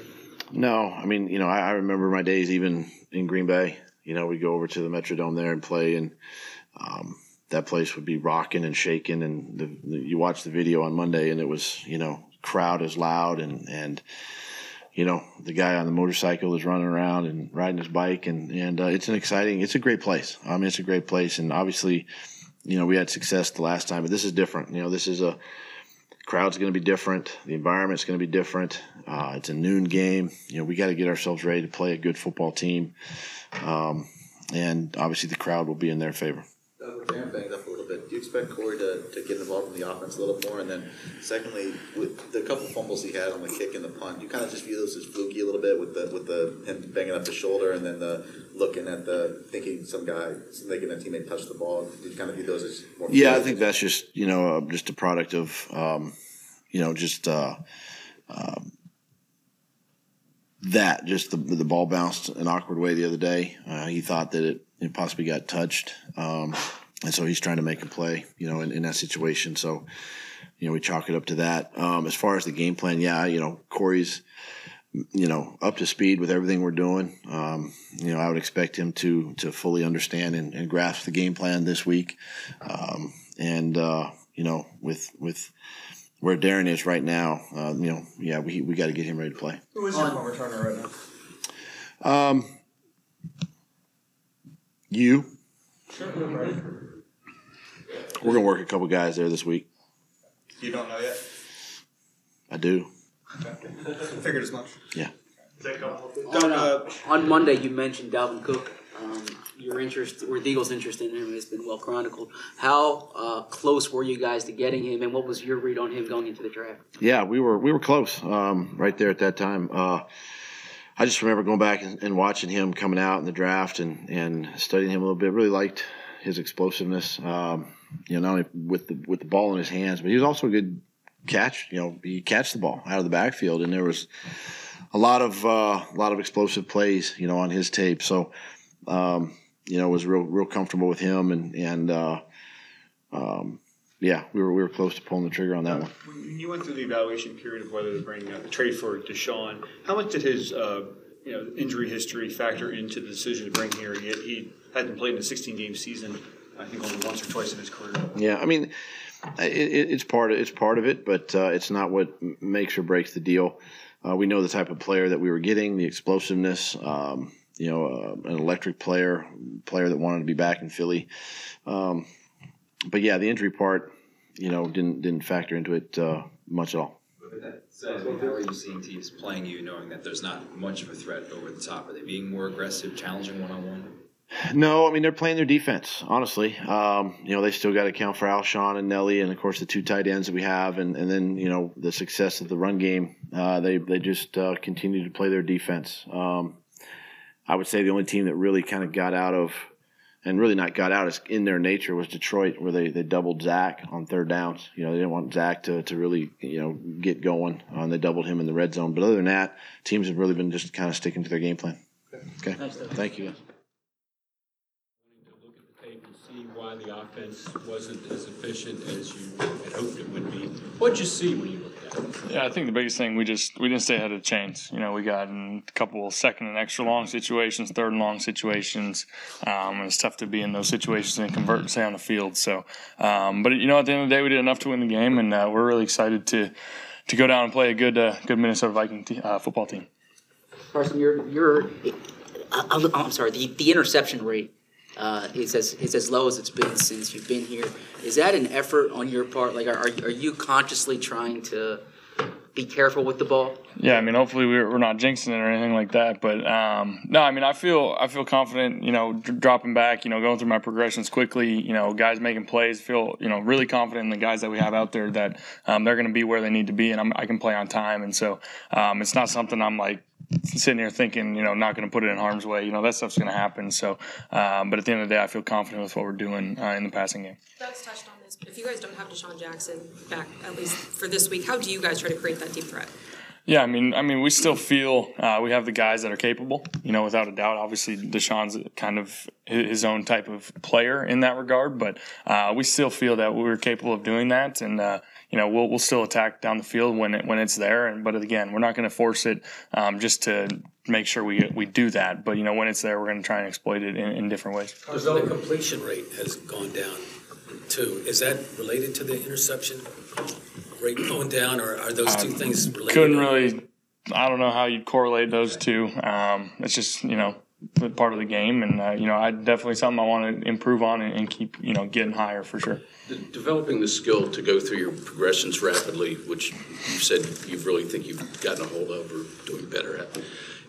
[SPEAKER 19] No, I mean you know I, I remember my days even in Green Bay. You know, we'd go over to the Metrodome there and play and. Um, that place would be rocking and shaking, and the, the, you watch the video on Monday, and it was, you know, crowd is loud and and you know the guy on the motorcycle is running around and riding his bike and and uh, it's an exciting it's a great place i mean it's a great place and obviously you know we had success the last time but this is different you know this is a crowd's going to be different the environment's going to be different uh, it's a noon game you know we got to get ourselves ready to play a good football team. Um, and obviously the crowd will be in their favor
[SPEAKER 24] expect Corey to, to get involved in the offense a little more? And then, secondly, with the couple fumbles he had on the kick and the punt, you kind of just view those as fluky a little bit with the with the him banging up the shoulder and then the looking at the thinking some guy making a teammate touch the ball. You kind of view those as more?
[SPEAKER 19] Yeah, I think that's just you know uh, just a product of um, you know just. Uh, um, that just the the ball bounced an awkward way the other day. Uh, he thought that it, it possibly got touched, um, and so he's trying to make a play, you know, in, in that situation. So, you know, we chalk it up to that. Um, as far as the game plan, yeah, you know, Corey's, you know, up to speed with everything we're doing. Um, you know, I would expect him to to fully understand and, and grasp the game plan this week, um, and uh, you know, with with where Darren is right now, uh, you know, yeah, we we got to get him ready to play.
[SPEAKER 7] Who is your punt returner right now?
[SPEAKER 19] Um, you. We're gonna work a couple guys there this week.
[SPEAKER 7] You don't know yet.
[SPEAKER 19] I do.
[SPEAKER 7] Figured as much.
[SPEAKER 19] Yeah.
[SPEAKER 22] On, uh, on Monday, you mentioned Dalvin Cook. Um, your interest or the Eagles' interest in him has been well chronicled. How uh, close were you guys to getting him, and what was your read on him going into the draft?
[SPEAKER 19] Yeah, we were we were close um, right there at that time. Uh, I just remember going back and, and, watching him coming out in the draft and, and studying him a little bit. Really liked his explosiveness. Um, you know, not only with the with the ball in his hands, but he was also a good catch. You know, he catch the ball out of the backfield, and there was a lot of uh, a lot of explosive plays. You know, on his tape. So, um, you know, was real real comfortable with him, and and uh, um, yeah, we were we were close to pulling the trigger on that one.
[SPEAKER 7] When you went through the evaluation period of whether to bring uh, the trade for DeSean, how much did his uh, you know injury history factor into the decision to bring here? He, he hadn't played in a 16 game season, I think only once or twice in his career.
[SPEAKER 19] Yeah, I mean, it, it's part of it's part of it, but uh, it's not what makes or breaks the deal. Uh, we know the type of player that we were getting, the explosiveness. Um, you know, uh, an electric player, player that wanted to be back in Philly. Um, but yeah, the injury part, you know, didn't didn't factor into it uh, much at all.
[SPEAKER 23] So, how are you seeing teams playing you, knowing that there's not much of a threat over the top? Are they being more aggressive, challenging one on one?
[SPEAKER 19] No, I mean they're playing their defense. Honestly, um, you know they still got to account for Alshon and Nelly, and of course the two tight ends that we have, and, and then you know the success of the run game. Uh, they they just uh, continue to play their defense. Um, I would say the only team that really kind of got out of and really not got out is in their nature was Detroit, where they, they doubled Zach on third downs. You know, they didn't want Zach to, to really, you know, get going. Uh, and they doubled him in the red zone. But other than that, teams have really been just kind of sticking to their game plan. Okay. Thank you.
[SPEAKER 6] See why the offense wasn't as efficient as you had hoped it would be. What'd you see when you looked at it?
[SPEAKER 25] Yeah, I think the biggest thing we just we didn't stay ahead of the chains. You know, we got in a couple second and extra long situations, third and long situations. Um, and it's tough to be in those situations and convert and stay on the field. So, um, but you know, at the end of the day, we did enough to win the game, and uh, we're really excited to to go down and play a good uh, good Minnesota Viking t- uh, football team.
[SPEAKER 22] Carson, you're you're. I, I'm sorry. The, the interception rate uh, it's as it's as low as it's been since you've been here. Is that an effort on your part? Like, are are you consciously trying to be careful with the ball?
[SPEAKER 25] Yeah, I mean, hopefully we're, we're not jinxing it or anything like that. But um, no, I mean, I feel I feel confident. You know, d- dropping back, you know, going through my progressions quickly. You know, guys making plays. Feel you know really confident in the guys that we have out there that um, they're going to be where they need to be, and I'm, i can play on time. And so um, it's not something I'm like sitting here thinking, you know, not going to put it in harm's way. You know, that stuff's going to happen. So, um, but at the end of the day, I feel confident with what we're doing uh, in the passing game.
[SPEAKER 16] Doug's touched on this, but if you guys don't have DeSean Jackson back, at least for this week, how do you guys try to create that deep threat?
[SPEAKER 25] Yeah, I mean, I mean, we still feel uh, we have the guys that are capable. You know, without a doubt. Obviously, DeSean's kind of his own type of player in that regard, but uh, we still feel that we're capable of doing that, and uh, you know, we'll we'll still attack down the field when it when it's there. And but again, we're not going to force it um, just to make sure we we do that. But you know, when it's there, we're going to try and exploit it in, in different ways.
[SPEAKER 26] The completion rate has gone down too. Is that related to the interception rate going down, or are those two things related?
[SPEAKER 25] Couldn't really. I don't know how you'd correlate those two. Um, it's just you know part of the game, and uh, you know, I definitely something I want to improve on and, and, keep you know getting higher for sure.
[SPEAKER 26] De- developing the skill to go through your progressions rapidly, which you said you really think you've gotten a hold of or doing better at.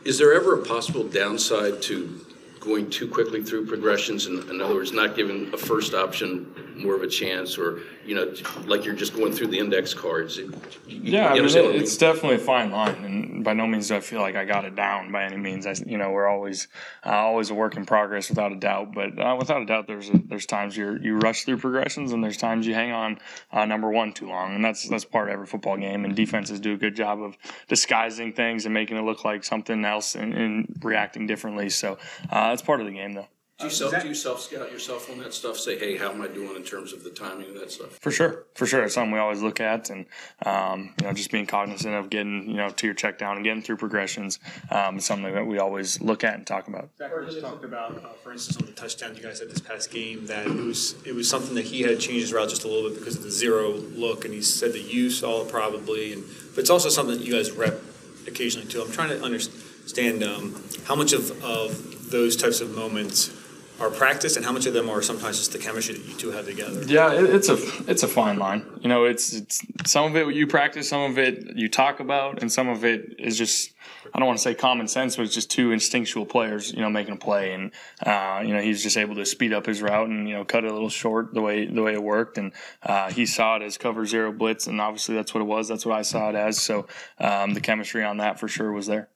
[SPEAKER 26] Is there ever a possible downside to going too quickly through progressions? In, in other words, not giving a first option more of a chance, or you know, like you're just going through the index cards. You,
[SPEAKER 25] yeah, I mean, it, it's definitely a fine line, and by no means do I feel like I got it down by any means. I, you know, we're always uh, always a work in progress, without a doubt. But uh, without a doubt, there's a, there's times you you rush through progressions, and there's times you hang on uh, number one too long, and that's that's part of every football game. And defenses do a good job of disguising things and making it look like something else and, and reacting differently. So uh, that's part of the game, though.
[SPEAKER 26] Do you self do you self scout yourself on that stuff? Say, hey, how am I doing in terms of the timing of that stuff?
[SPEAKER 25] For sure, for sure, it's something we always look at, and um, you know, just being cognizant of getting you know to your check down and getting through progressions um, is something that we always look at and talk about.
[SPEAKER 7] Zach just talked about, uh, for instance, on the touchdown you guys had this past game, that it was it was something that he had changed his route just a little bit because of the zero look, and he said that you saw it probably, and but it's also something that you guys rep occasionally too. I'm trying to understand um, how much of, of those types of moments are practice, and how much of them are sometimes just the chemistry that you two have together?
[SPEAKER 25] Yeah, it, it's a it's a fine line. You know, it's it's some of it you practice, some of it you talk about, and some of it is just I don't want to say common sense, but it's just two instinctual players, you know, making a play, and uh, you know he's just able to speed up his route and you know cut it a little short the way the way it worked, and uh, he saw it as cover zero blitz, and obviously that's what it was. That's what I saw it as. So um, the chemistry on that for sure was there.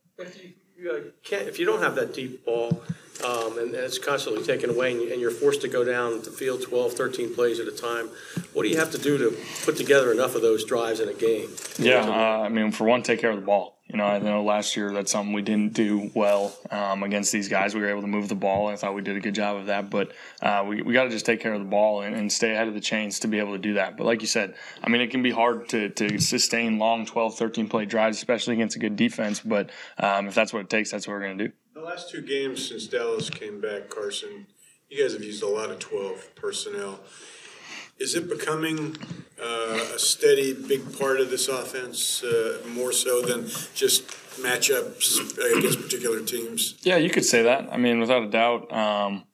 [SPEAKER 21] You uh, can't, if you don't have that deep ball, um, and, and it's constantly taken away, and, you, and you're forced to go down the field 12, 13 plays at a time, what do you have to do to put together enough of those drives in a game?
[SPEAKER 25] Yeah, uh, I mean, for one, take care of the ball. You know, I know last year that's something we didn't do well um, against these guys. We were able to move the ball. I thought we did a good job of that. But uh, we, we got to just take care of the ball and, and, stay ahead of the chains to be able to do that. But like you said, I mean, it can be hard to, to sustain long 12, 13 play drives, especially against a good defense. But um, if that's what it takes, that's what we're going to do.
[SPEAKER 3] The last two games since Dallas came back, Carson, you guys have used a lot of 12 personnel. Is it becoming uh, a steady, big part of this offense, uh, more so than just matchups against particular teams?
[SPEAKER 25] Yeah, you could say that. I mean, without a doubt. Um,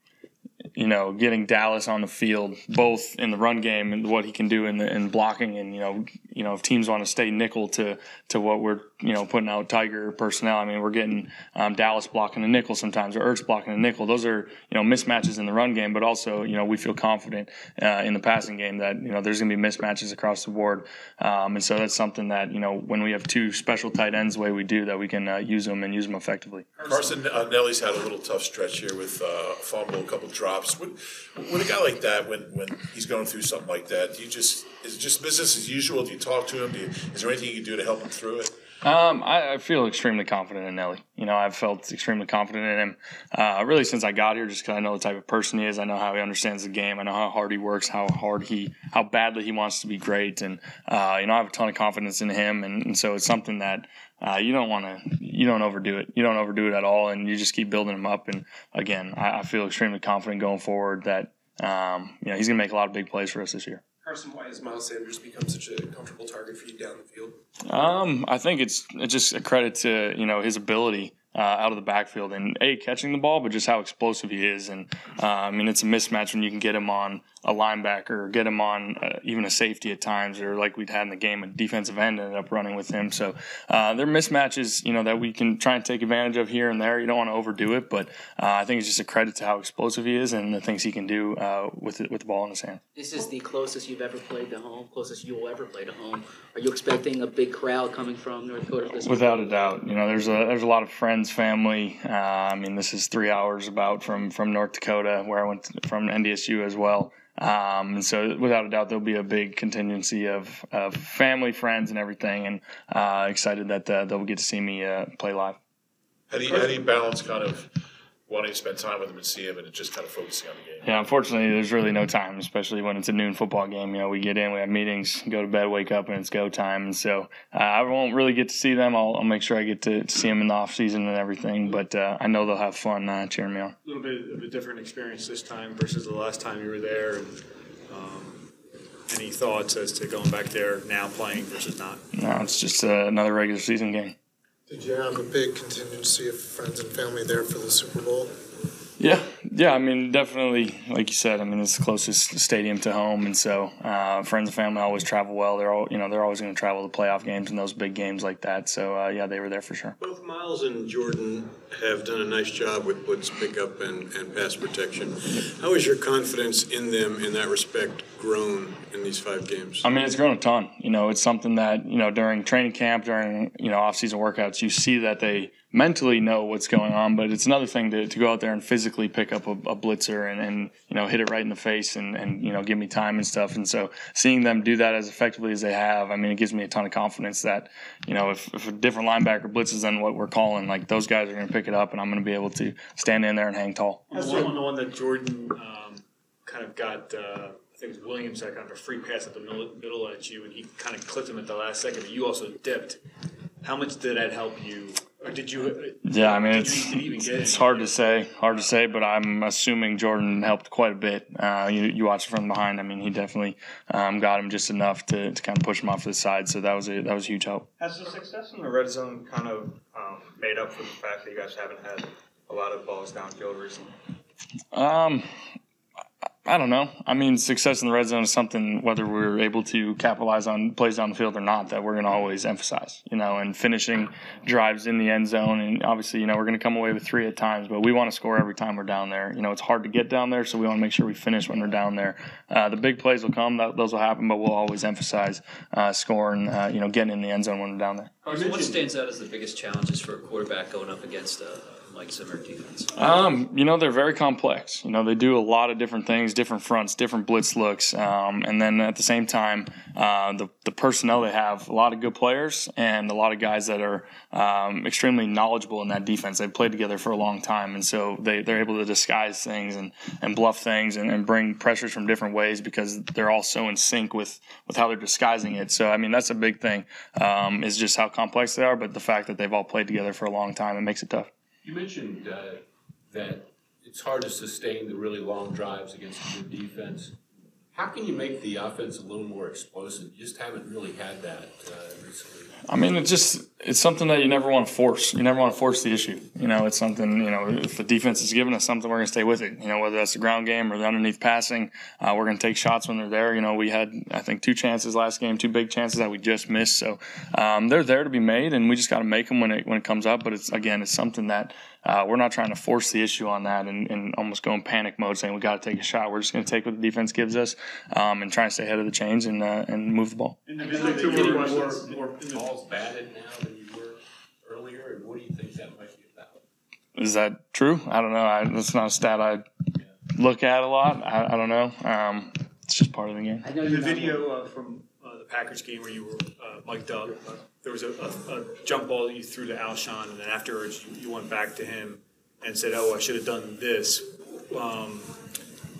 [SPEAKER 25] you know, getting Dallas on the field, both in the run game and what he can do in the in blocking, and you know, you know, if teams want to stay nickel to to what we're you know putting out Tiger personnel. I mean, we're getting um, Dallas blocking a nickel sometimes, or Ertz blocking a nickel. Those are you know mismatches in the run game, but also you know we feel confident uh, in the passing game that you know there's going to be mismatches across the board, um, and so that's something that you know when we have two special tight ends the way we do that we can uh, use them and use them effectively.
[SPEAKER 20] Carson uh, Nelly's had a little tough stretch here with uh, a fumble, a couple drops. With, with a guy like that, when when he's going through something like that, do you just is it just business as usual? Do you talk to him? Do you, is there anything you can do to help him through it?
[SPEAKER 25] Um, I, I, feel extremely confident in Nelly. You know, I've felt extremely confident in him uh, really since I got here, just because I know the type of person he is. I know how he understands the game. I know how hard he works, how hard he, how badly he wants to be great, and uh, you know, I have a ton of confidence in him. And, and so it's something that uh, you don't want to, you don't overdo it. You don't overdo it at all, and you just keep building him up. And again, I, I feel extremely confident going forward that um, you know he's going to make a lot of big plays for us this year.
[SPEAKER 27] Carson, why has Miles Sanders become such a comfortable target for you down the field?
[SPEAKER 25] Um, I think it's, it's just a credit to you know his ability uh, out of the backfield and a catching the ball, but just how explosive he is. And uh, I mean, it's a mismatch when you can get him on a linebacker or get him on uh, even a safety at times, or like we'd had in the game, a defensive end ended up running with him. So uh, they're mismatches, you know, that we can try and take advantage of here and there. You don't want to overdo it, but uh, I think it's just a credit to how explosive he is and the things he can do uh, with it, with the ball in his hand.
[SPEAKER 22] This is the closest you've ever played to home, closest you will ever play to home. Are you expecting a big crowd coming from North Dakota this
[SPEAKER 25] Without a doubt, you know, there's a there's a lot of friends, family. Uh, I mean, this is three hours about from from North Dakota, where I went to, from NDSU as well. Um, and so, without a doubt, there'll be a big contingency of, of family, friends, and everything. And uh, excited that uh, they'll get to see me uh, play live.
[SPEAKER 20] How do you how do you balance kind of wanting to spend time with him and see him, and just kind of focusing on the game?
[SPEAKER 25] Yeah, unfortunately, there's really no time, especially when it's a noon football game. You know, we get in, we have meetings, go to bed, wake up, and it's go time. And so uh, I won't really get to see them. I'll, I'll make sure I get to see them in the off season and everything. But uh, I know they'll have fun uh, cheering me on.
[SPEAKER 7] A little bit of a different experience this time versus the last time you were there. And, um, any thoughts as to going back there now playing versus not?
[SPEAKER 25] No, it's just uh, another regular season game.
[SPEAKER 10] Did you have a big contingency of friends and family there for the Super Bowl?
[SPEAKER 25] Yeah, yeah. I mean, definitely, like you said. I mean, it's the closest stadium to home, and so uh, friends and family always travel well. They're all, you know, they're always going to travel to playoff games and those big games like that. So uh, yeah, they were there for sure.
[SPEAKER 3] Both Miles and Jordan have done a nice job with blitz pickup and, and pass protection. How has your confidence in them in that respect grown in these five games?
[SPEAKER 25] I mean, it's grown a ton. You know, it's something that you know during training camp, during you know off-season workouts, you see that they mentally know what's going on, but it's another thing to, to go out there and physically pick up a, a blitzer and, and, you know, hit it right in the face and, and, you know, give me time and stuff. And so seeing them do that as effectively as they have, I mean, it gives me a ton of confidence that, you know, if, if a different linebacker blitzes than what we're calling, like those guys are going to pick it up and I'm going to be able to stand in there and hang tall.
[SPEAKER 7] On the one, the one that Jordan um, kind of got, uh, I think it was Williams that kind of a free pass at the middle, middle at you and he kind of clipped him at the last second, but you also dipped. How much did that help you? Or did you?
[SPEAKER 25] Yeah, I mean, it's it's, it's hard to say, hard to say, but I'm assuming Jordan helped quite a bit. Uh, you you watch from behind. I mean, he definitely um, got him just enough to, to kind of push him off to the side. So that was a that was a huge help.
[SPEAKER 7] Has the success in the red zone kind of um, made up for the fact that you guys haven't had a lot of balls downfield recently?
[SPEAKER 25] Um, I don't know. I mean, success in the red zone is something whether we're able to capitalize on plays down the field or not that we're going to always emphasize. You know, and finishing drives in the end zone, and obviously, you know, we're going to come away with three at times, but we want to score every time we're down there. You know, it's hard to get down there, so we want to make sure we finish when we're down there. Uh, the big plays will come; that, those will happen, but we'll always emphasize uh, scoring. Uh, you know, getting in the end zone when we're down there.
[SPEAKER 23] What stands out as the biggest challenges for a quarterback going up against a Mike Zimmer defense?
[SPEAKER 25] Um, you know, they're very complex. You know, they do a lot of different things, different fronts, different blitz looks. Um, and then at the same time, uh, the, the personnel they have, a lot of good players and a lot of guys that are um, extremely knowledgeable in that defense. They've played together for a long time. And so they, they're able to disguise things and, and bluff things and, and bring pressures from different ways because they're all so in sync with, with how they're disguising it. So, I mean, that's a big thing um, is just how complex they are, but the fact that they've all played together for a long time, it makes it tough.
[SPEAKER 6] You mentioned uh, that it's hard to sustain the really long drives against a good defense. How can you make the offense a little more explosive? You just haven't really had that uh, recently.
[SPEAKER 25] I mean, it's just it's something that you never want to force. You never want to force the issue. You know, it's something. You know, if the defense is giving us something, we're going to stay with it. You know, whether that's the ground game or the underneath passing, uh, we're going to take shots when they're there. You know, we had I think two chances last game, two big chances that we just missed. So um, they're there to be made, and we just got to make them when it when it comes up. But it's again, it's something that uh, we're not trying to force the issue on that and, and almost go in panic mode saying we got to take a shot. We're just going to take what the defense gives us um, and try and stay ahead of the chains and uh, and move the ball.
[SPEAKER 6] Individually, two getting more, more balls batted now than you were earlier, and what do you think that might be about?
[SPEAKER 25] Is that true? I don't know. I, that's not a stat I look at a lot. I, I don't know. Um, it's just part of the game.
[SPEAKER 7] I know the video uh, from uh, the Packers game where you were uh, mic'd up, there was a, a, a jump ball that you threw to Alshon, and then afterwards you, you went back to him and said, "Oh, I should have done this." Um,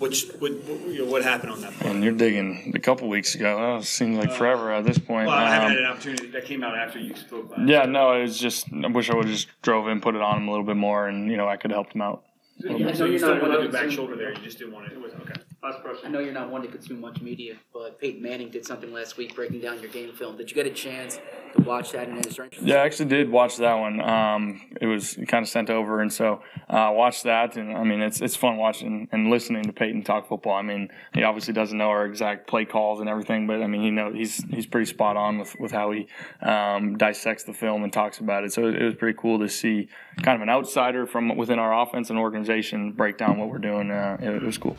[SPEAKER 7] which what, what, you know, what happened on that play?
[SPEAKER 25] And you're digging a couple weeks ago. Oh, it seems like forever at this point.
[SPEAKER 7] Well, I haven't
[SPEAKER 25] Um,
[SPEAKER 7] had an opportunity. That came out after you spoke. Last
[SPEAKER 25] yeah, no, it was just. I wish I would have just drove in, put it on him a little bit more, and you know I could have helped him out. a little
[SPEAKER 7] So you, so you
[SPEAKER 22] you're
[SPEAKER 7] still
[SPEAKER 22] not
[SPEAKER 7] wanted
[SPEAKER 22] one
[SPEAKER 7] the back shoulder there. You just didn't want it. It was okay. Last question.
[SPEAKER 22] I know you're not one to consume much media, but Peyton Manning did something last week breaking down your game film. Did you get a chance to watch that? And is there
[SPEAKER 25] Yeah, I actually did watch that one. Um, it was kind of sent over, and so uh, watched that. And I mean, it's it's fun watching and listening to Peyton talk football. I mean, he obviously doesn't know our exact play calls and everything, but I mean, he know he's he's pretty spot on with, with how he um, dissects the film and talks about it. So it, it was pretty cool to see kind of an outsider from within our offense and organization break down what we're doing. Uh, it, it was cool.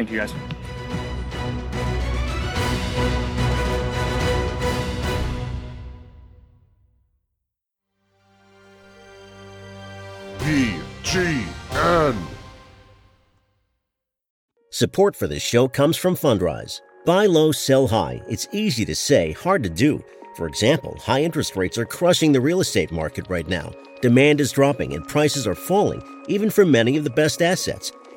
[SPEAKER 25] Thank you guys.
[SPEAKER 28] BGN.
[SPEAKER 29] Support for this show comes from Fundrise. Buy low, sell high. It's easy to say, hard to do. For example, high interest rates are crushing the real estate market right now. Demand is dropping and prices are falling, even for many of the best assets.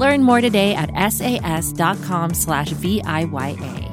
[SPEAKER 30] Learn more today at sas.com slash VIYA.